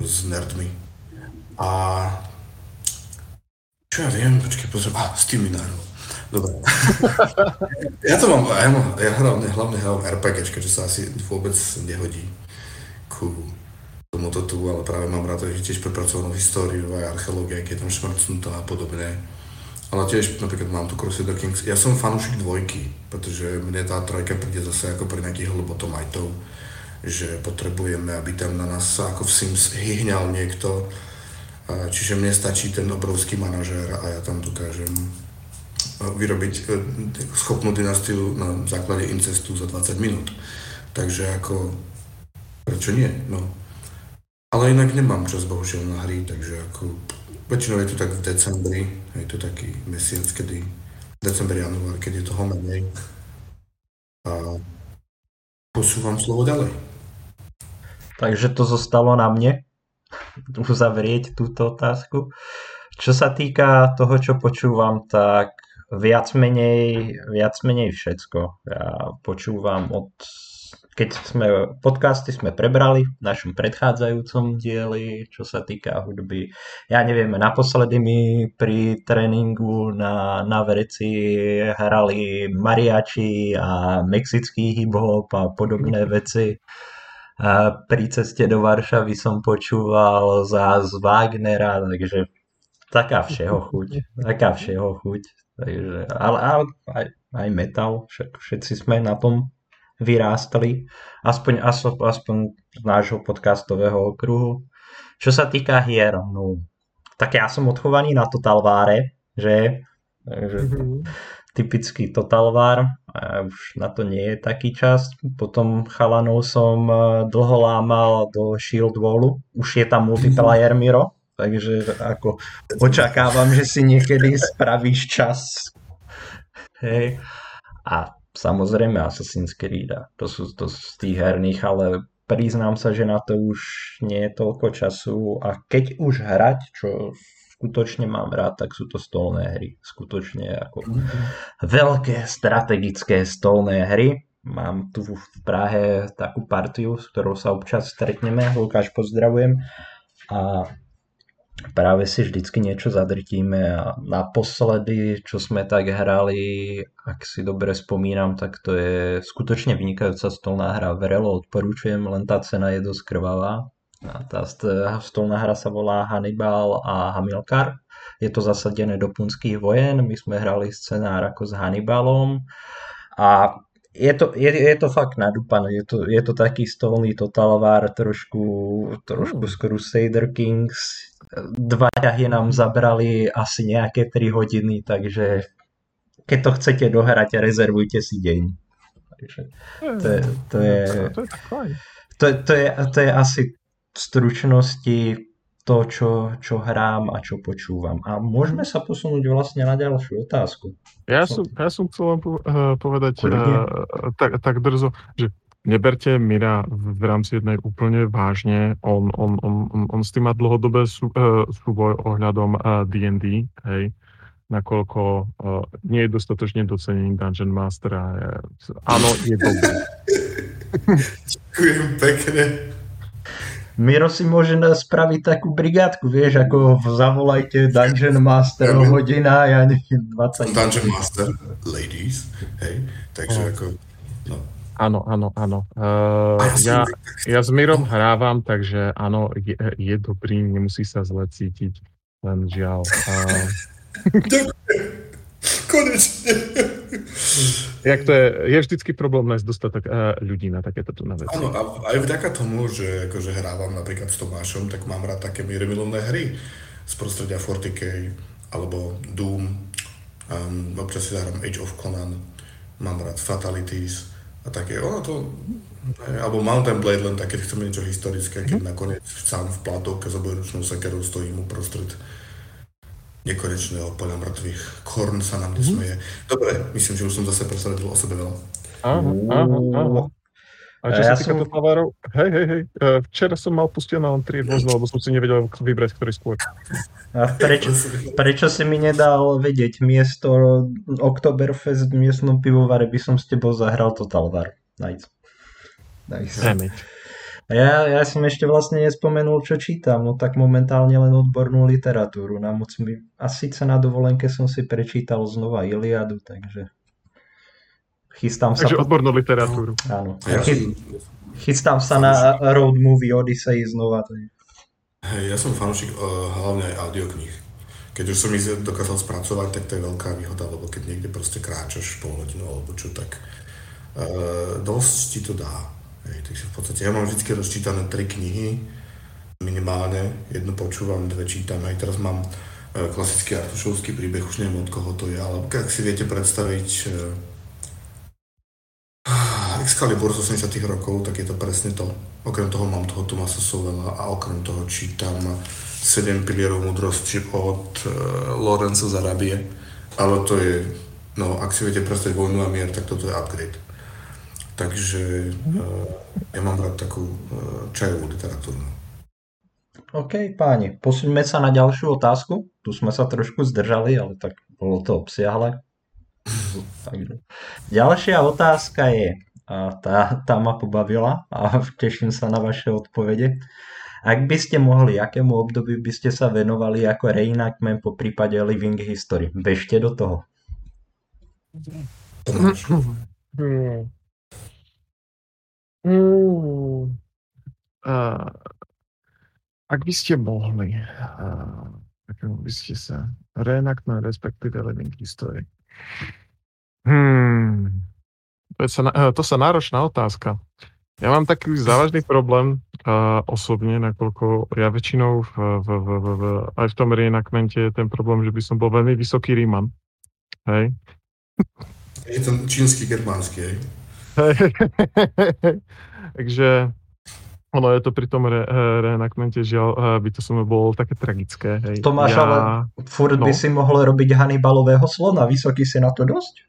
B: s nerdmi. A čo ja viem, počkej, pozriem, a s tým minárov. Dobre. <laughs> ja to mám, ja, mám, ja hlavne, hlavne hrám RPG, čo sa asi vôbec nehodí ku tomuto tu, ale práve mám rád, že tiež prepracovanú históriu aj archeológia, keď je tam šmrcnutá a podobne ale tiež napríklad mám tu Crusader Kings. Ja som fanúšik dvojky, pretože mne tá trojka príde zase ako pre nejakých hlobotomajtov, že potrebujeme, aby tam na nás ako v Sims hyhňal niekto. Čiže mne stačí ten obrovský manažér a ja tam dokážem vyrobiť e, schopnú dynastiu na základe incestu za 20 minút. Takže ako, prečo nie? No. Ale inak nemám čas bohužiaľ na hry, takže ako Väčšinou je to tak v decembri, je to taký mesiac, kedy december, január, keď je toho menej. A posúvam slovo ďalej.
A: Takže to zostalo na mne <laughs> uzavrieť túto otázku. Čo sa týka toho, čo počúvam, tak viac menej, viac menej všetko. Ja počúvam od keď sme podcasty sme prebrali v našom predchádzajúcom dieli, čo sa týka hudby. Ja neviem, naposledy mi pri tréningu na, na vereci hrali mariači a mexický hip-hop a podobné veci. Pri ceste do Varšavy som počúval za z Wagnera, takže taká všeho chuť. Taká všeho chuť. Takže, ale, ale aj, aj metal, všetci sme na tom vyrástli, aspoň, aspoň, z nášho podcastového okruhu. Čo sa týka hier, no, tak ja som odchovaný na Totalváre, že, že mm-hmm. Typický Totalvár, už na to nie je taký čas. Potom chalanov som e, dlho lámal do Shield Wallu, už je tam multiplayer Miro, takže ako očakávam, že si niekedy spravíš čas. Hej. A samozrejme Assassin's Creed. To sú to z tých herných, ale priznám sa, že na to už nie je toľko času a keď už hrať, čo skutočne mám rád, tak sú to stolné hry. Skutočne ako mm-hmm. veľké strategické stolné hry. Mám tu v Prahe takú partiu, s ktorou sa občas stretneme. Lukáš, pozdravujem. A práve si vždycky niečo zadrtíme a naposledy, čo sme tak hrali, ak si dobre spomínam, tak to je skutočne vynikajúca stolná hra. Verelo odporúčujem, len tá cena je dosť krvavá. Tá stolná hra sa volá Hannibal a Hamilkar. Je to zasadené do punských vojen. My sme hrali scenár ako s Hannibalom. A je to, je, je to fakt nadúpané. Je to, je to taký stolný Total War, trošku, trošku z Crusader Kings dva ťahy nám zabrali asi nejaké 3 hodiny, takže keď to chcete dohrať, rezervujte si deň. Takže to je, to je, to, to je, to je asi stručnosti to, čo, čo hrám a čo počúvam. A môžeme sa posunúť vlastne na ďalšiu otázku.
C: Ja som, ja som chcel len povedať uh, tak, tak drzo, že neberte Mira v rámci jednej úplne vážne. On, on, on, on, on s tým má dlhodobé sú, uh, súboj ohľadom uh, D&D, hej, nakoľko uh, nie je dostatočne docenený Dungeon Master a je, áno, je dobrý. <laughs>
B: Ďakujem pekne.
A: Miro si môže spraviť takú brigádku, vieš, ako zavolajte Dungeon Master ja, hodina, ja neviem, 20.
B: Dungeon Master, ladies, hej, takže oh. ako, no,
C: Áno, áno, áno. Uh, ja, ja s Mirom hrávam, takže áno, je, je dobrý, nemusí sa zle cítiť, len žiaľ. <laughs> Uh...
B: Konečne. <laughs>
C: Jak to je, je vždycky problém nájsť dostatok uh, ľudí na takéto tu na veci.
B: Áno, a aj vďaka tomu, že akože hrávam napríklad s Tomášom, tak mám rád také mieromilovné hry z prostredia 40k alebo Doom, um, občas si zahrám Age of Conan, mám rád Fatalities, a také, ono to, alebo Mountain Blade len také, keď chceme niečo historické, keď mm-hmm. nakoniec sám v plátovke za bojručnou sekerou stojím uprostred nekonečného poľa mŕtvych. Korn sa nám nesmeje. Mm-hmm. Dobre, myslím, že už som zase presvedil o sebe veľa.
C: Áno, áno, áno. A čo ja sa týka som... tovarov, hej, hej, hej, e, včera som mal pustené len tri rôzne, lebo som si nevedel vybrať, ktorý skôr.
A: A prečo, prečo si mi nedal vedieť miesto Oktoberfest v miestnom pivovare, by som s tebou zahral Total War. Nice. nice. A ja, ja som ešte vlastne nespomenul, čo čítam, no tak momentálne len odbornú literatúru. Na moc mi... A síce na dovolenke som si prečítal znova Iliadu, takže Chystám
C: Takže sa... odbornú literatúru.
A: Áno. Ja Chystám sa na road movie Odyssey znova.
B: Hej, ja som fanúšik uh, hlavne aj audiokníh. Keď už som ich dokázal spracovať, tak to je veľká výhoda, lebo keď niekde proste kráčaš pol hodinu alebo čo, tak uh, dosť ti to dá. Hej, takže v podstate ja mám vždy rozčítané tri knihy, minimálne, jednu počúvam, dve čítam. Aj teraz mám uh, klasický artušovský príbeh, už neviem od koho to je, ale ak si viete predstaviť uh, Excalibur z 80 rokov, tak je to presne to. Okrem toho mám toho Tomasa Sovela a okrem toho čítam 7 pilierov múdrosti od uh, Lorenzo z Arabie. Ale to je, no ak si viete predstaviť vojnu a mier, tak toto je upgrade. Takže uh, ja mám rád takú uh, čajovú literatúru.
A: OK, páni, posuňme sa na ďalšiu otázku. Tu sme sa trošku zdržali, ale tak bolo to obsiahle. Takže. Ďalšia otázka je, a tá, tá ma pobavila a <laughs> teším sa na vaše odpovede. Ak by ste mohli, akému obdobiu by ste sa venovali ako reenactment po prípade Living History? Bežte do toho.
C: Uh, ak by ste mohli, uh, akému by ste sa reenactment, respektíve Living History. Hmm. To, je sa, to sa náročná otázka. Ja mám taký závažný problém uh, osobne, nakoľko ja väčšinou v, v, v, v, v, aj v tom reenactmente je ten problém, že by som bol veľmi vysoký Ríman. Hej.
B: Je to čínsky, germánsky, hej. <laughs>
C: Takže ono je to pri tom re, eh, reenactmente, žiaľ, by to som bolo také tragické. Hej.
A: Tomáš, ja, ale furt no. by si mohol robiť Hannibalového slona, vysoký si na to dosť?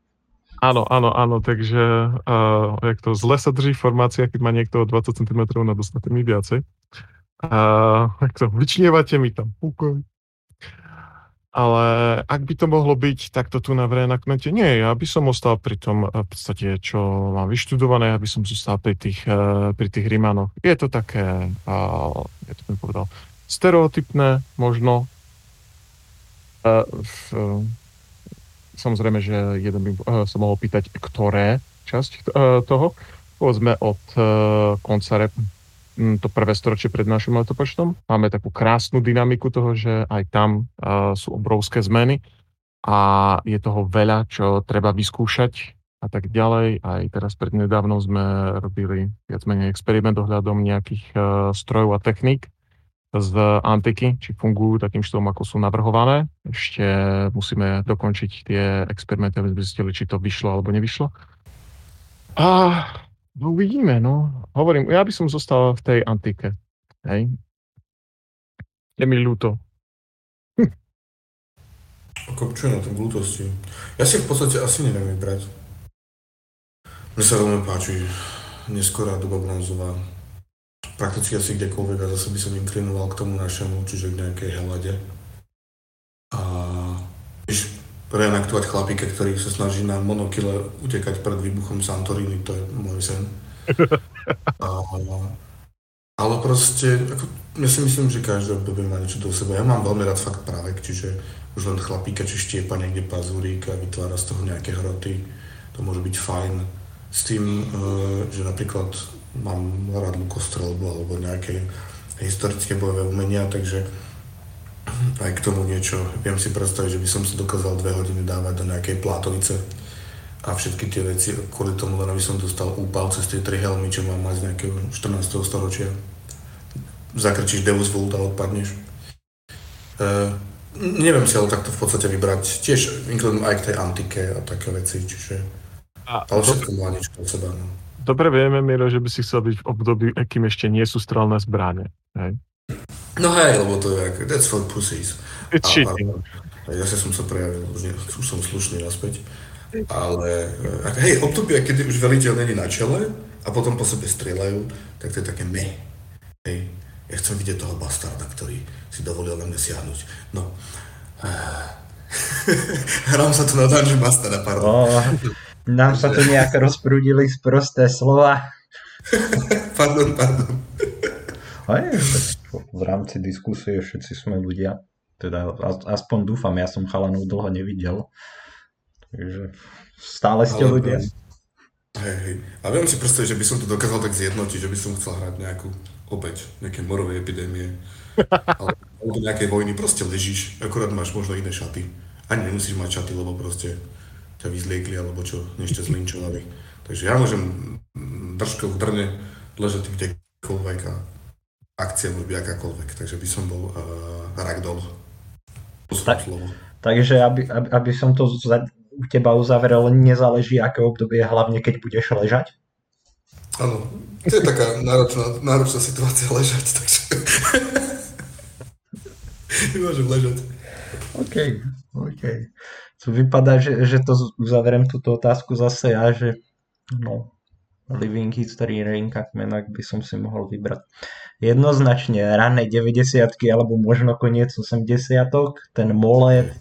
C: Áno, áno, áno, takže uh, jak to zle sa drží formácia, keď má niekto 20 cm nad ostatnými viacej. Uh, jak to, vyčnievate mi tam pokoj. Ale ak by to mohlo byť takto tu na na kmete, nie, ja by som ostal pri tom v podstate, čo mám vyštudované, ja by som zostal pri tých, pri tých Rímanoch. Je to také, ja to bym povedal, stereotypné možno. Uh, Samozrejme, že jeden by sa mohol pýtať, ktoré časť toho. Povedzme od konca to prvé storočie pred našim letopočtom. Máme takú krásnu dynamiku toho, že aj tam uh, sú obrovské zmeny a je toho veľa, čo treba vyskúšať a tak ďalej. Aj teraz prednedávnom sme robili viac menej experiment ohľadom nejakých uh, strojov a techník, z antiky, či fungujú takým štýlom, ako sú navrhované. Ešte musíme dokončiť tie experimenty, aby sme zistili, či to vyšlo alebo nevyšlo. A no uvidíme, no. Hovorím, ja by som zostal v tej antike. Hej. Je mi ľúto. <laughs>
B: Ako čo na tom ľútosti? Ja si v podstate asi neviem vybrať. Mne sa veľmi páči neskorá doba bronzová prakticky asi kdekoľvek a zase by som inklinoval k tomu našemu, čiže k nejakej helade. Reenaktovať chlapíka, ktorý sa snaží na monokile utekať pred výbuchom Santorini, to je môj sen. <laughs> A, ale proste, ako, ja si myslím, že každý obdobie má niečo do seba. Ja mám veľmi rád fakt právek, čiže už len chlapíka, či štiepa niekde pazúrik a vytvára z toho nejaké hroty. To môže byť fajn. S tým, e, že napríklad mám rád lukostrelbu alebo nejaké historické bojové umenia, takže aj k tomu niečo. Viem si predstaviť, že by som si dokázal dve hodiny dávať do nejakej plátovice a všetky tie veci kvôli tomu, len aby som dostal úpal cez tie tri helmy, čo mám mať z nejakého 14. storočia. Zakrčíš Deus Vult a odpadneš. Uh, neviem si ale takto v podstate vybrať. Tiež inklinujem aj k tej antike a také veci, čiže... A, ale všetko má niečo od seba. No.
C: Dobre vieme, Miro, že by si chcel byť v období, akým ešte nie sú strelné zbranie. Hej?
B: No hej, lebo to je ako, that's for pussies.
C: It's cheating.
B: Ja sa som sa prejavil, už, nie, už som slušný naspäť. Ale ak, hej, obdobie, keď už veliteľ není na čele a potom po sebe strieľajú, tak to je také me. Hej, ja chcem vidieť toho bastarda, ktorý si dovolil na mňa siahnuť. No. <laughs> Hrám sa tu na Dungeon Mastera, pardon. Oh.
A: Nám sa tu nejak rozprúdili z prosté slova. <laughs>
B: pardon, pardon.
A: Aj, v rámci diskusie všetci sme ľudia. Teda aspoň dúfam, ja som chalanov dlho nevidel. Takže stále ste Ale, ľudia.
B: Hej, hej. A viem si predstaviť, že by som to dokázal tak zjednotiť, že by som chcel hrať nejakú opäť, nejaké morové epidémie. Alebo nejaké vojny, proste ležíš, akorát máš možno iné šaty. Ani nemusíš mať šaty, lebo proste ťa vyzliekli alebo čo, ťa zlinčovali. Takže ja môžem držkou v drne ležať kdekoľvek a akcia byť akákoľvek, takže by som bol uh, ragdoll.
A: Tak, takže aby, aby, aby som to za, u teba uzavrel, nezáleží aké obdobie, hlavne keď budeš ležať?
B: Áno, to je taká náročná, náročná situácia ležať, takže <laughs> nemôžem ležať.
A: OK, OK to vypadá, že, že to uzavriem túto otázku zase ja, že no, Living History Reenactment, ak by som si mohol vybrať. Jednoznačne rané 90 alebo možno koniec 80 ten Mole,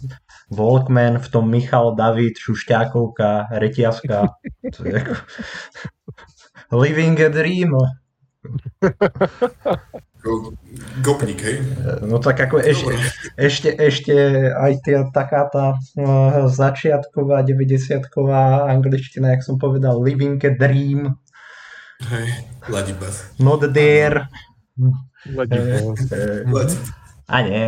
A: Volkman, v tom Michal, David, Šušťákovka, Retiaska. <laughs> Living a Dream. <laughs>
B: Gopník, hej?
A: No tak ako ešte, ešte, ešte aj tia, taká tá uh, začiatková, 90-ková angličtina, jak som povedal, living a dream.
B: Hej, Ladibas.
A: Not there.
C: Ladibas.
A: A nie,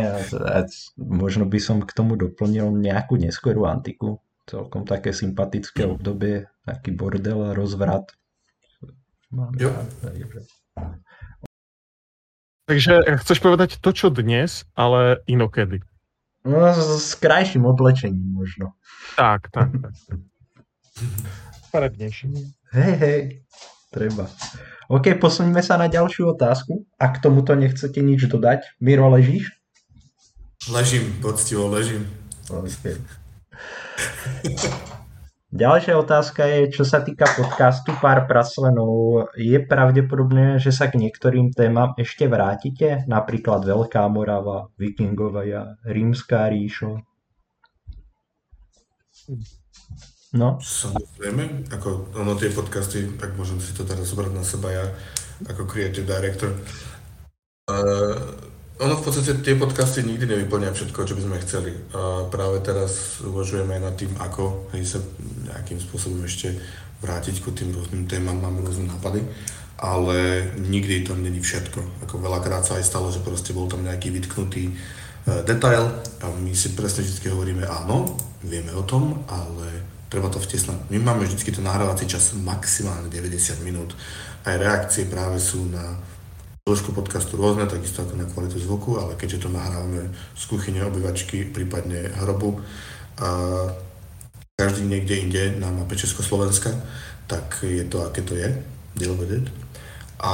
A: možno by som k tomu doplnil nejakú neskorú antiku. Celkom také sympatické obdobie, taký bordel, rozvrat.
B: jo.
C: Takže chceš povedať to, čo dnes, ale inokedy.
A: No, s, s krajším oblečením možno.
C: Tak, tak, tak. <laughs> Farebnejším.
A: Hej, hej, treba. OK, posuňme sa na ďalšiu otázku. Ak k tomuto nechcete nič dodať, Miro, ležíš?
B: Ležím, poctivo ležím.
A: Okay. <laughs> Ďalšia otázka je, čo sa týka podcastu Pár praslenov. Je pravdepodobné, že sa k niektorým témam ešte vrátite? Napríklad Veľká Morava, Vikingovia, Rímska ríšo?
B: No. Samozrejme, ako ono tie podcasty, tak môžem si to teraz zobrať na seba ja, ako creative director. Uh, ono v podstate tie podcasty nikdy nevyplňa všetko, čo by sme chceli. A práve teraz uvažujeme aj nad tým, ako hej, sa nejakým spôsobom ešte vrátiť ku tým rôznym témam, máme rôzne nápady, ale nikdy tam není všetko. Ako veľakrát sa aj stalo, že proste bol tam nejaký vytknutý uh, detail a my si presne vždy hovoríme áno, vieme o tom, ale treba to vtesnať. My máme vždy ten nahrávací čas maximálne 90 minút. Aj reakcie práve sú na dĺžku podcastu rôzne, takisto ako na kvalitu zvuku, ale keďže to nahrávame z kuchyne obyvačky, prípadne hrobu, a každý niekde inde na mape Československa, tak je to, aké to je, with it. A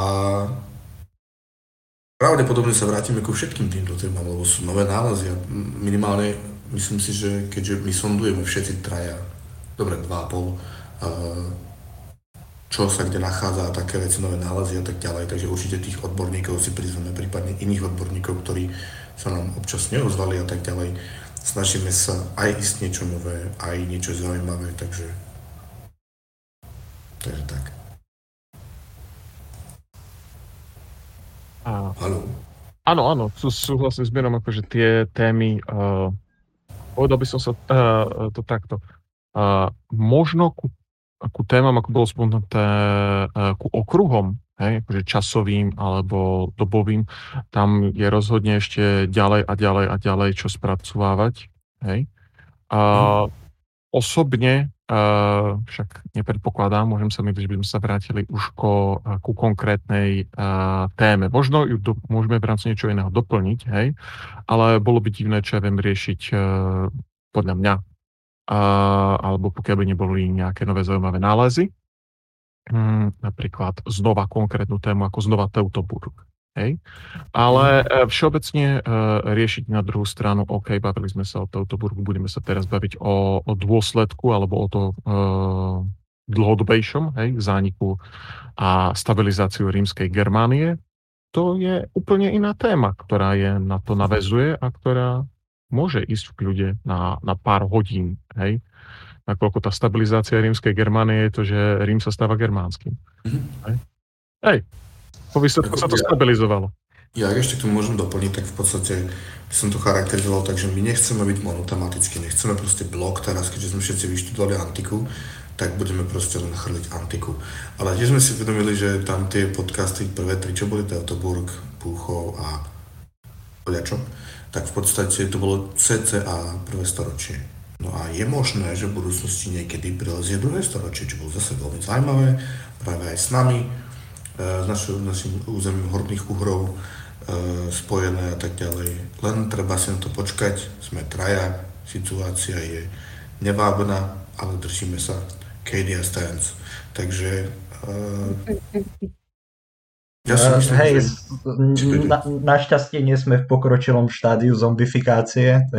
B: pravdepodobne sa vrátime ku všetkým týmto témam, lebo sú nové nálezy a minimálne myslím si, že keďže my sondujeme všetci traja, dobre, dva a pol, čo sa kde nachádza a také veci, nové nálezy a tak ďalej. Takže určite tých odborníkov si prizveme, prípadne iných odborníkov, ktorí sa nám občas neozvali a tak ďalej. Snažíme sa aj ísť niečo nové, aj niečo zaujímavé, takže... Takže tak.
C: A... Haló. Áno, áno, súhlasím s Mierom, akože tie témy, uh, povedal by som sa uh, to takto. Uh, možno ku ku témam, ako bolo spomenuté, e, ku okruhom, hej, akože časovým alebo dobovým, tam je rozhodne ešte ďalej a ďalej a ďalej čo spracovávať. Hej. A mhm. osobne uh, však nepredpokladám, môžem sa myliť, že by sme sa vrátili už ko, ku konkrétnej téme. Možno ju do, môžeme v rámci niečo iného doplniť, hej, ale bolo by divné, čo ja viem riešiť podľa mňa a, alebo pokiaľ by neboli nejaké nové zaujímavé nálezy. Hmm, napríklad znova konkrétnu tému ako znova Teutoburg. Hej. Ale mm. všeobecne e, riešiť na druhú stranu, OK, bavili sme sa o Teutoburgu, budeme sa teraz baviť o, o dôsledku alebo o to e, dlhodobejšom hej, zániku a stabilizáciu rímskej Germánie. To je úplne iná téma, ktorá je na to navezuje a ktorá môže ísť v kľude na, na pár hodín, hej. Nakoľko tá stabilizácia rímskej Germánie je to, že Rím sa stáva germánskym. Mm-hmm. Hej. hej, po výsledku sa to stabilizovalo.
B: Ja ešte k tomu môžem doplniť, tak v podstate by som to charakterizoval tak, že my nechceme byť monotematicky, nechceme proste blok teraz, keďže sme všetci vyštudovali antiku, tak budeme proste len chrliť antiku. Ale tiež sme si uvedomili, že tam tie podcasty, prvé tri, čo boli, Teutoburg, Púchov a Poliačo, tak v podstate to bolo CCA prvé storočie. No a je možné, že v budúcnosti niekedy prilezie druhé storočie, čo bolo zase veľmi zaujímavé, práve aj s nami, e, s našim, našim územím horných uhrov e, spojené a tak ďalej. Len treba si na to počkať, sme traja, situácia je nevábna, ale držíme sa Kadia Stance. Takže uh, <laughs>
A: ja si myslím, hej, že... na, našťastie nie sme v pokročilom štádiu zombifikácie. <laughs>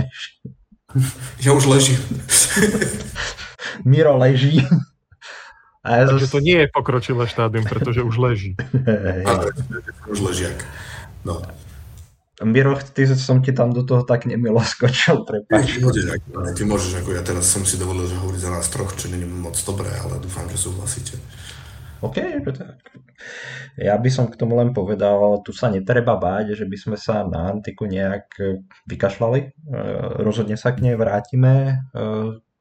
B: Ja už ležím.
A: Miro leží.
C: A ja Takže to nie je pokročilé štádium, pretože už leží.
B: Ale už ležiak. No.
A: Miro, ty som ti tam do toho tak nemilo skočil, prepáč.
B: Ty, ty môžeš, ako ja teraz som si dovolil, že hovoriť za nás troch, čo nie je moc dobré, ale dúfam, že súhlasíte.
A: OK, tak. Ja by som k tomu len povedal, tu sa netreba báť, že by sme sa na antiku nejak e, vykašľali. E, rozhodne sa k nej vrátime. E,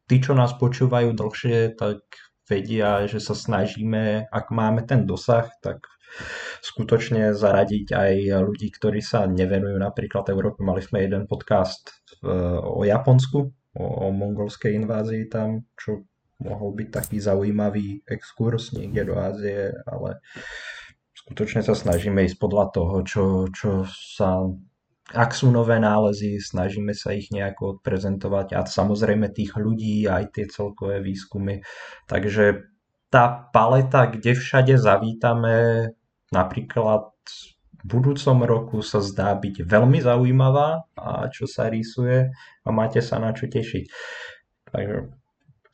A: tí, čo nás počúvajú dlhšie, tak vedia, že sa snažíme, ak máme ten dosah, tak skutočne zaradiť aj ľudí, ktorí sa nevenujú napríklad Európe. Mali sme jeden podcast o Japonsku, o mongolskej invázii tam, čo mohol byť taký zaujímavý exkurs niekde do Ázie, ale skutočne sa snažíme ísť podľa toho, čo, čo sa ak sú nové nálezy, snažíme sa ich nejako odprezentovať a samozrejme tých ľudí, aj tie celkové výskumy. Takže tá paleta, kde všade zavítame, napríklad v budúcom roku sa zdá byť veľmi zaujímavá a čo sa rýsuje a máte sa na čo tešiť. Takže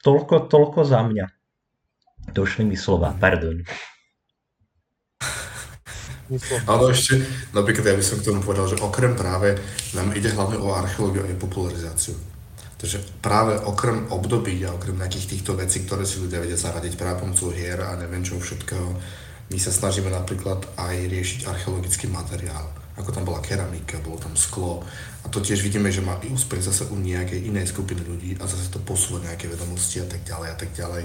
A: toľko, toľko za mňa. Došli mi slova, pardon.
B: Ale ešte, napríklad ja by som k tomu povedal, že okrem práve nám ide hlavne o archeológiu a popularizáciu. Takže práve okrem období a okrem nejakých týchto vecí, ktoré si ľudia vedia zaradiť práve pomocou hier a neviem čo všetkého, my sa snažíme napríklad aj riešiť archeologický materiál. Ako tam bola keramika, bolo tam sklo. A to tiež vidíme, že má úspech zase u nejakej inej skupiny ľudí a zase to posúva nejaké vedomosti a tak ďalej a tak ďalej.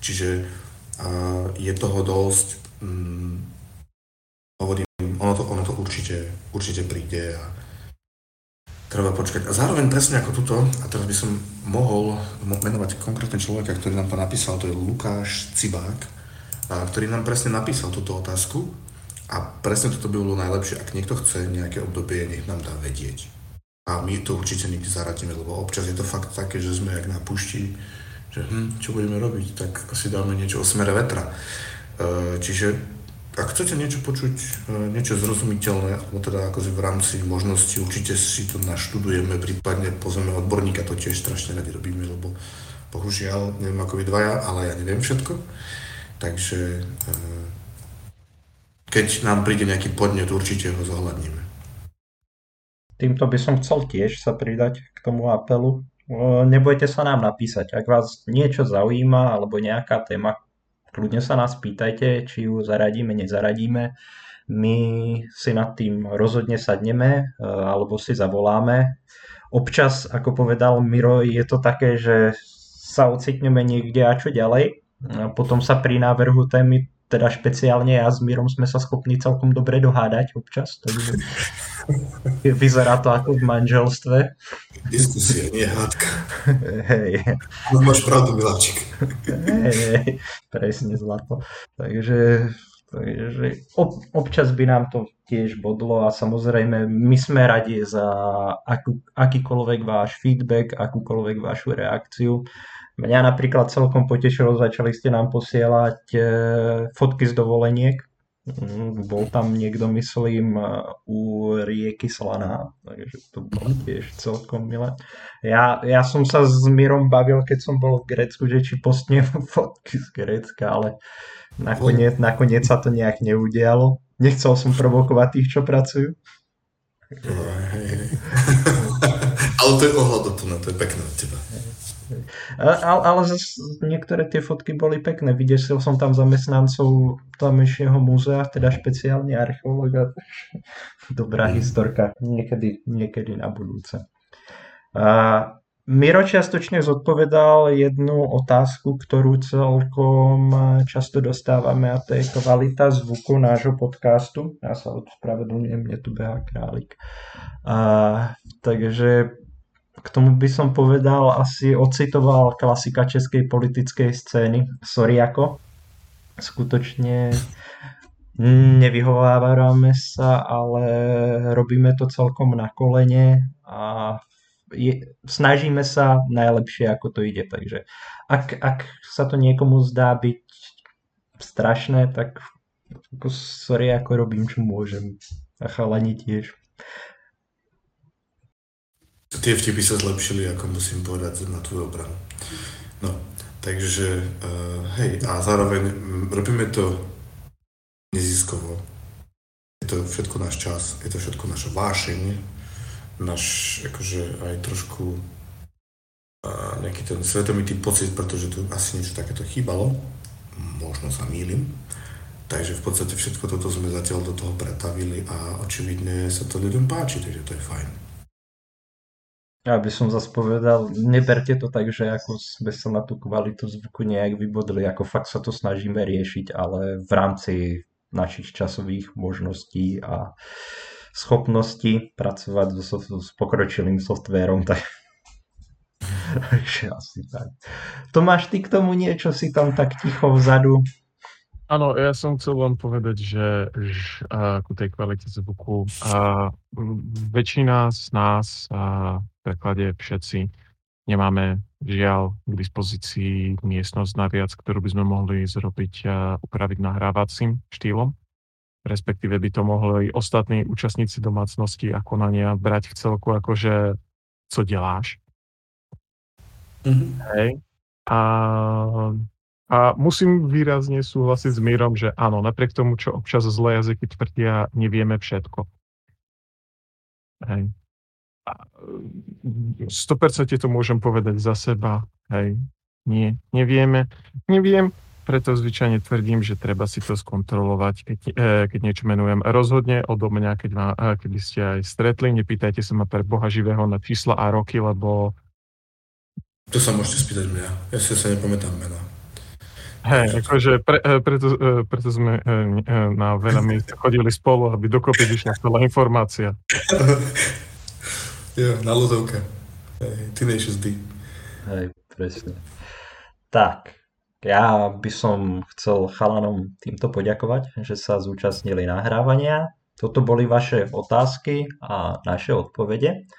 B: Čiže uh, je toho dosť, um, hovorím, ono to, ono to určite, určite príde a treba počkať. A zároveň presne ako tuto, a teraz by som mohol menovať konkrétne človeka, ktorý nám to napísal, to je Lukáš Cibák, ktorý nám presne napísal túto otázku a presne toto by bolo najlepšie, ak niekto chce nejaké obdobie, nech nám dá vedieť. A my to určite niekde zaradíme, lebo občas je to fakt také, že sme jak na pušti, že hm, čo budeme robiť, tak si dáme niečo o smere vetra. E, čiže ak chcete niečo počuť, e, niečo zrozumiteľné, alebo teda akože v rámci možnosti, určite si to naštudujeme, prípadne pozveme odborníka, to tiež strašne radi robíme, lebo bohužiaľ, neviem ako vy dvaja, ale ja neviem všetko. Takže e, keď nám príde nejaký podnet, určite ho zohľadníme.
A: Týmto by som chcel tiež sa pridať k tomu apelu. E, nebojte sa nám napísať, ak vás niečo zaujíma alebo nejaká téma, kľudne sa nás pýtajte, či ju zaradíme, nezaradíme. My si nad tým rozhodne sadneme e, alebo si zavoláme. Občas, ako povedal Miro, je to také, že sa ocitneme niekde a čo ďalej. A potom sa pri návrhu témy teda špeciálne ja s Mírom sme sa schopní celkom dobre dohádať občas, takže <laughs> vyzerá to ako v manželstve.
B: Diskusia, nie hádka. Hej. No máš pravdu, Miláčik.
A: Hej, presne zlato. Takže, takže ob, občas by nám to tiež bodlo a samozrejme my sme radi za akú, akýkoľvek váš feedback, akúkoľvek vašu reakciu. Mňa napríklad celkom potešilo, začali ste nám posielať e, fotky z dovoleniek. Mm, bol tam niekto, myslím, e, u rieky Slaná, takže to bolo tiež celkom milé. Ja, ja som sa s Mirom bavil, keď som bol v Grécku, že či postnem <laughs> fotky z Grécka, ale nakoniec, nakoniec sa to nejak neudialo. Nechcel som provokovať tých, čo pracujú. <laughs>
B: ale to je ohľadoplné, to je pekné od teba.
A: Ale, ale zase niektoré tie fotky boli pekné. Videl som tam zamestnancov tamejšieho múzea, teda špeciálne archeológa. <laughs> Dobrá historka. Niekedy, niekedy na budúce. A Miro čiastočne zodpovedal jednu otázku, ktorú celkom často dostávame a to je kvalita zvuku nášho podcastu. Ja sa odspravedlňujem, mne tu behá králik. A, takže k tomu by som povedal, asi ocitoval klasika českej politickej scény Soriako. Skutočne nevyhovávame sa, ale robíme to celkom na kolene a je, snažíme sa najlepšie, ako to ide. Takže ak, ak sa to niekomu zdá byť strašné, tak ako sorry, ako robím, čo môžem. A chalani tiež.
B: Tie vtipy sa zlepšili, ako musím povedať, na tvoju obranu. No, takže, uh, hej, a zároveň robíme to neziskovo. Je to všetko náš čas, je to všetko naša vášeň, náš, akože aj trošku uh, nejaký ten svetomitý pocit, pretože tu asi niečo takéto chýbalo. Možno sa mýlim. Takže v podstate všetko toto sme zatiaľ do toho pretavili a očividne sa to ľuďom páči, takže to je fajn.
A: Ja by som zase povedal, neberte to tak, že ako sme sa na tú kvalitu zvuku nejak vybodli, ako fakt sa to snažíme riešiť, ale v rámci našich časových možností a schopností pracovať so, s pokročilým softvérom, tak <laughs> Takže asi tak. Tomáš, ty k tomu niečo si tam tak ticho vzadu
C: Áno, ja som chcel len povedať, že, že ku tej kvalite zvuku uh, väčšina z nás, v preklade všetci, nemáme žiaľ k dispozícii miestnosť naviac, ktorú by sme mohli zrobiť, uh, upraviť nahrávacím štýlom. Respektíve by to mohli ostatní účastníci domácnosti a konania brať v celku, akože co deláš. Mm-hmm. Hej. A, a musím výrazne súhlasiť s Mírom, že áno, napriek tomu, čo občas zlé jazyky tvrdia, nevieme všetko. Hej. A 100% to môžem povedať za seba. Hej. Nie, nevieme. Neviem, preto zvyčajne tvrdím, že treba si to skontrolovať, keď, e, keď niečo menujem. Rozhodne odo mňa, keď ma, e, keby ste aj stretli, nepýtajte sa ma pre Boha živého na čísla a roky, lebo...
B: To sa môžete spýtať mňa. Ja si sa nepamätám mena.
C: Hej, akože pre, e, preto, preto sme na veľa miest chodili spolu, aby dokopy <laughs> vyšla celá informácia. <laughs>
B: jo, na ľudovke. Tenacious D.
A: Hej, presne. Tak, ja by som chcel chalanom týmto poďakovať, že sa zúčastnili nahrávania. Toto boli vaše otázky a naše odpovede.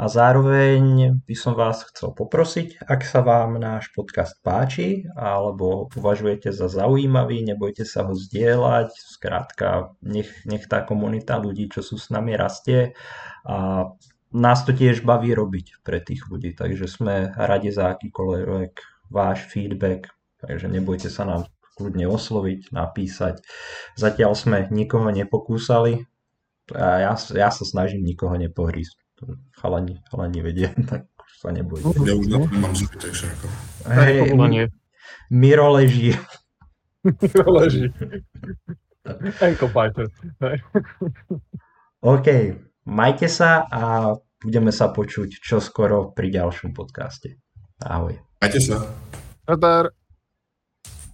A: A zároveň by som vás chcel poprosiť, ak sa vám náš podcast páči alebo považujete za zaujímavý, nebojte sa ho zdieľať. Skrátka, nech, nech tá komunita ľudí, čo sú s nami, rastie. A nás to tiež baví robiť pre tých ľudí, takže sme radi za akýkoľvek váš feedback, Takže nebojte sa nám kľudne osloviť, napísať. Zatiaľ sme nikoho nepokúsali a ja, ja sa snažím nikoho nepohrísť. Chalani, chalani vedia, <laughs> tak sa nebojte.
B: Ja už to nemám zuby, takže ako...
A: Hej, Miro leží. <laughs>
C: Miro leží. Ankle biter.
A: OK, majte sa a budeme sa počuť čoskoro pri ďalšom podcaste. Ahoj.
B: Majte sa.
C: Nadar.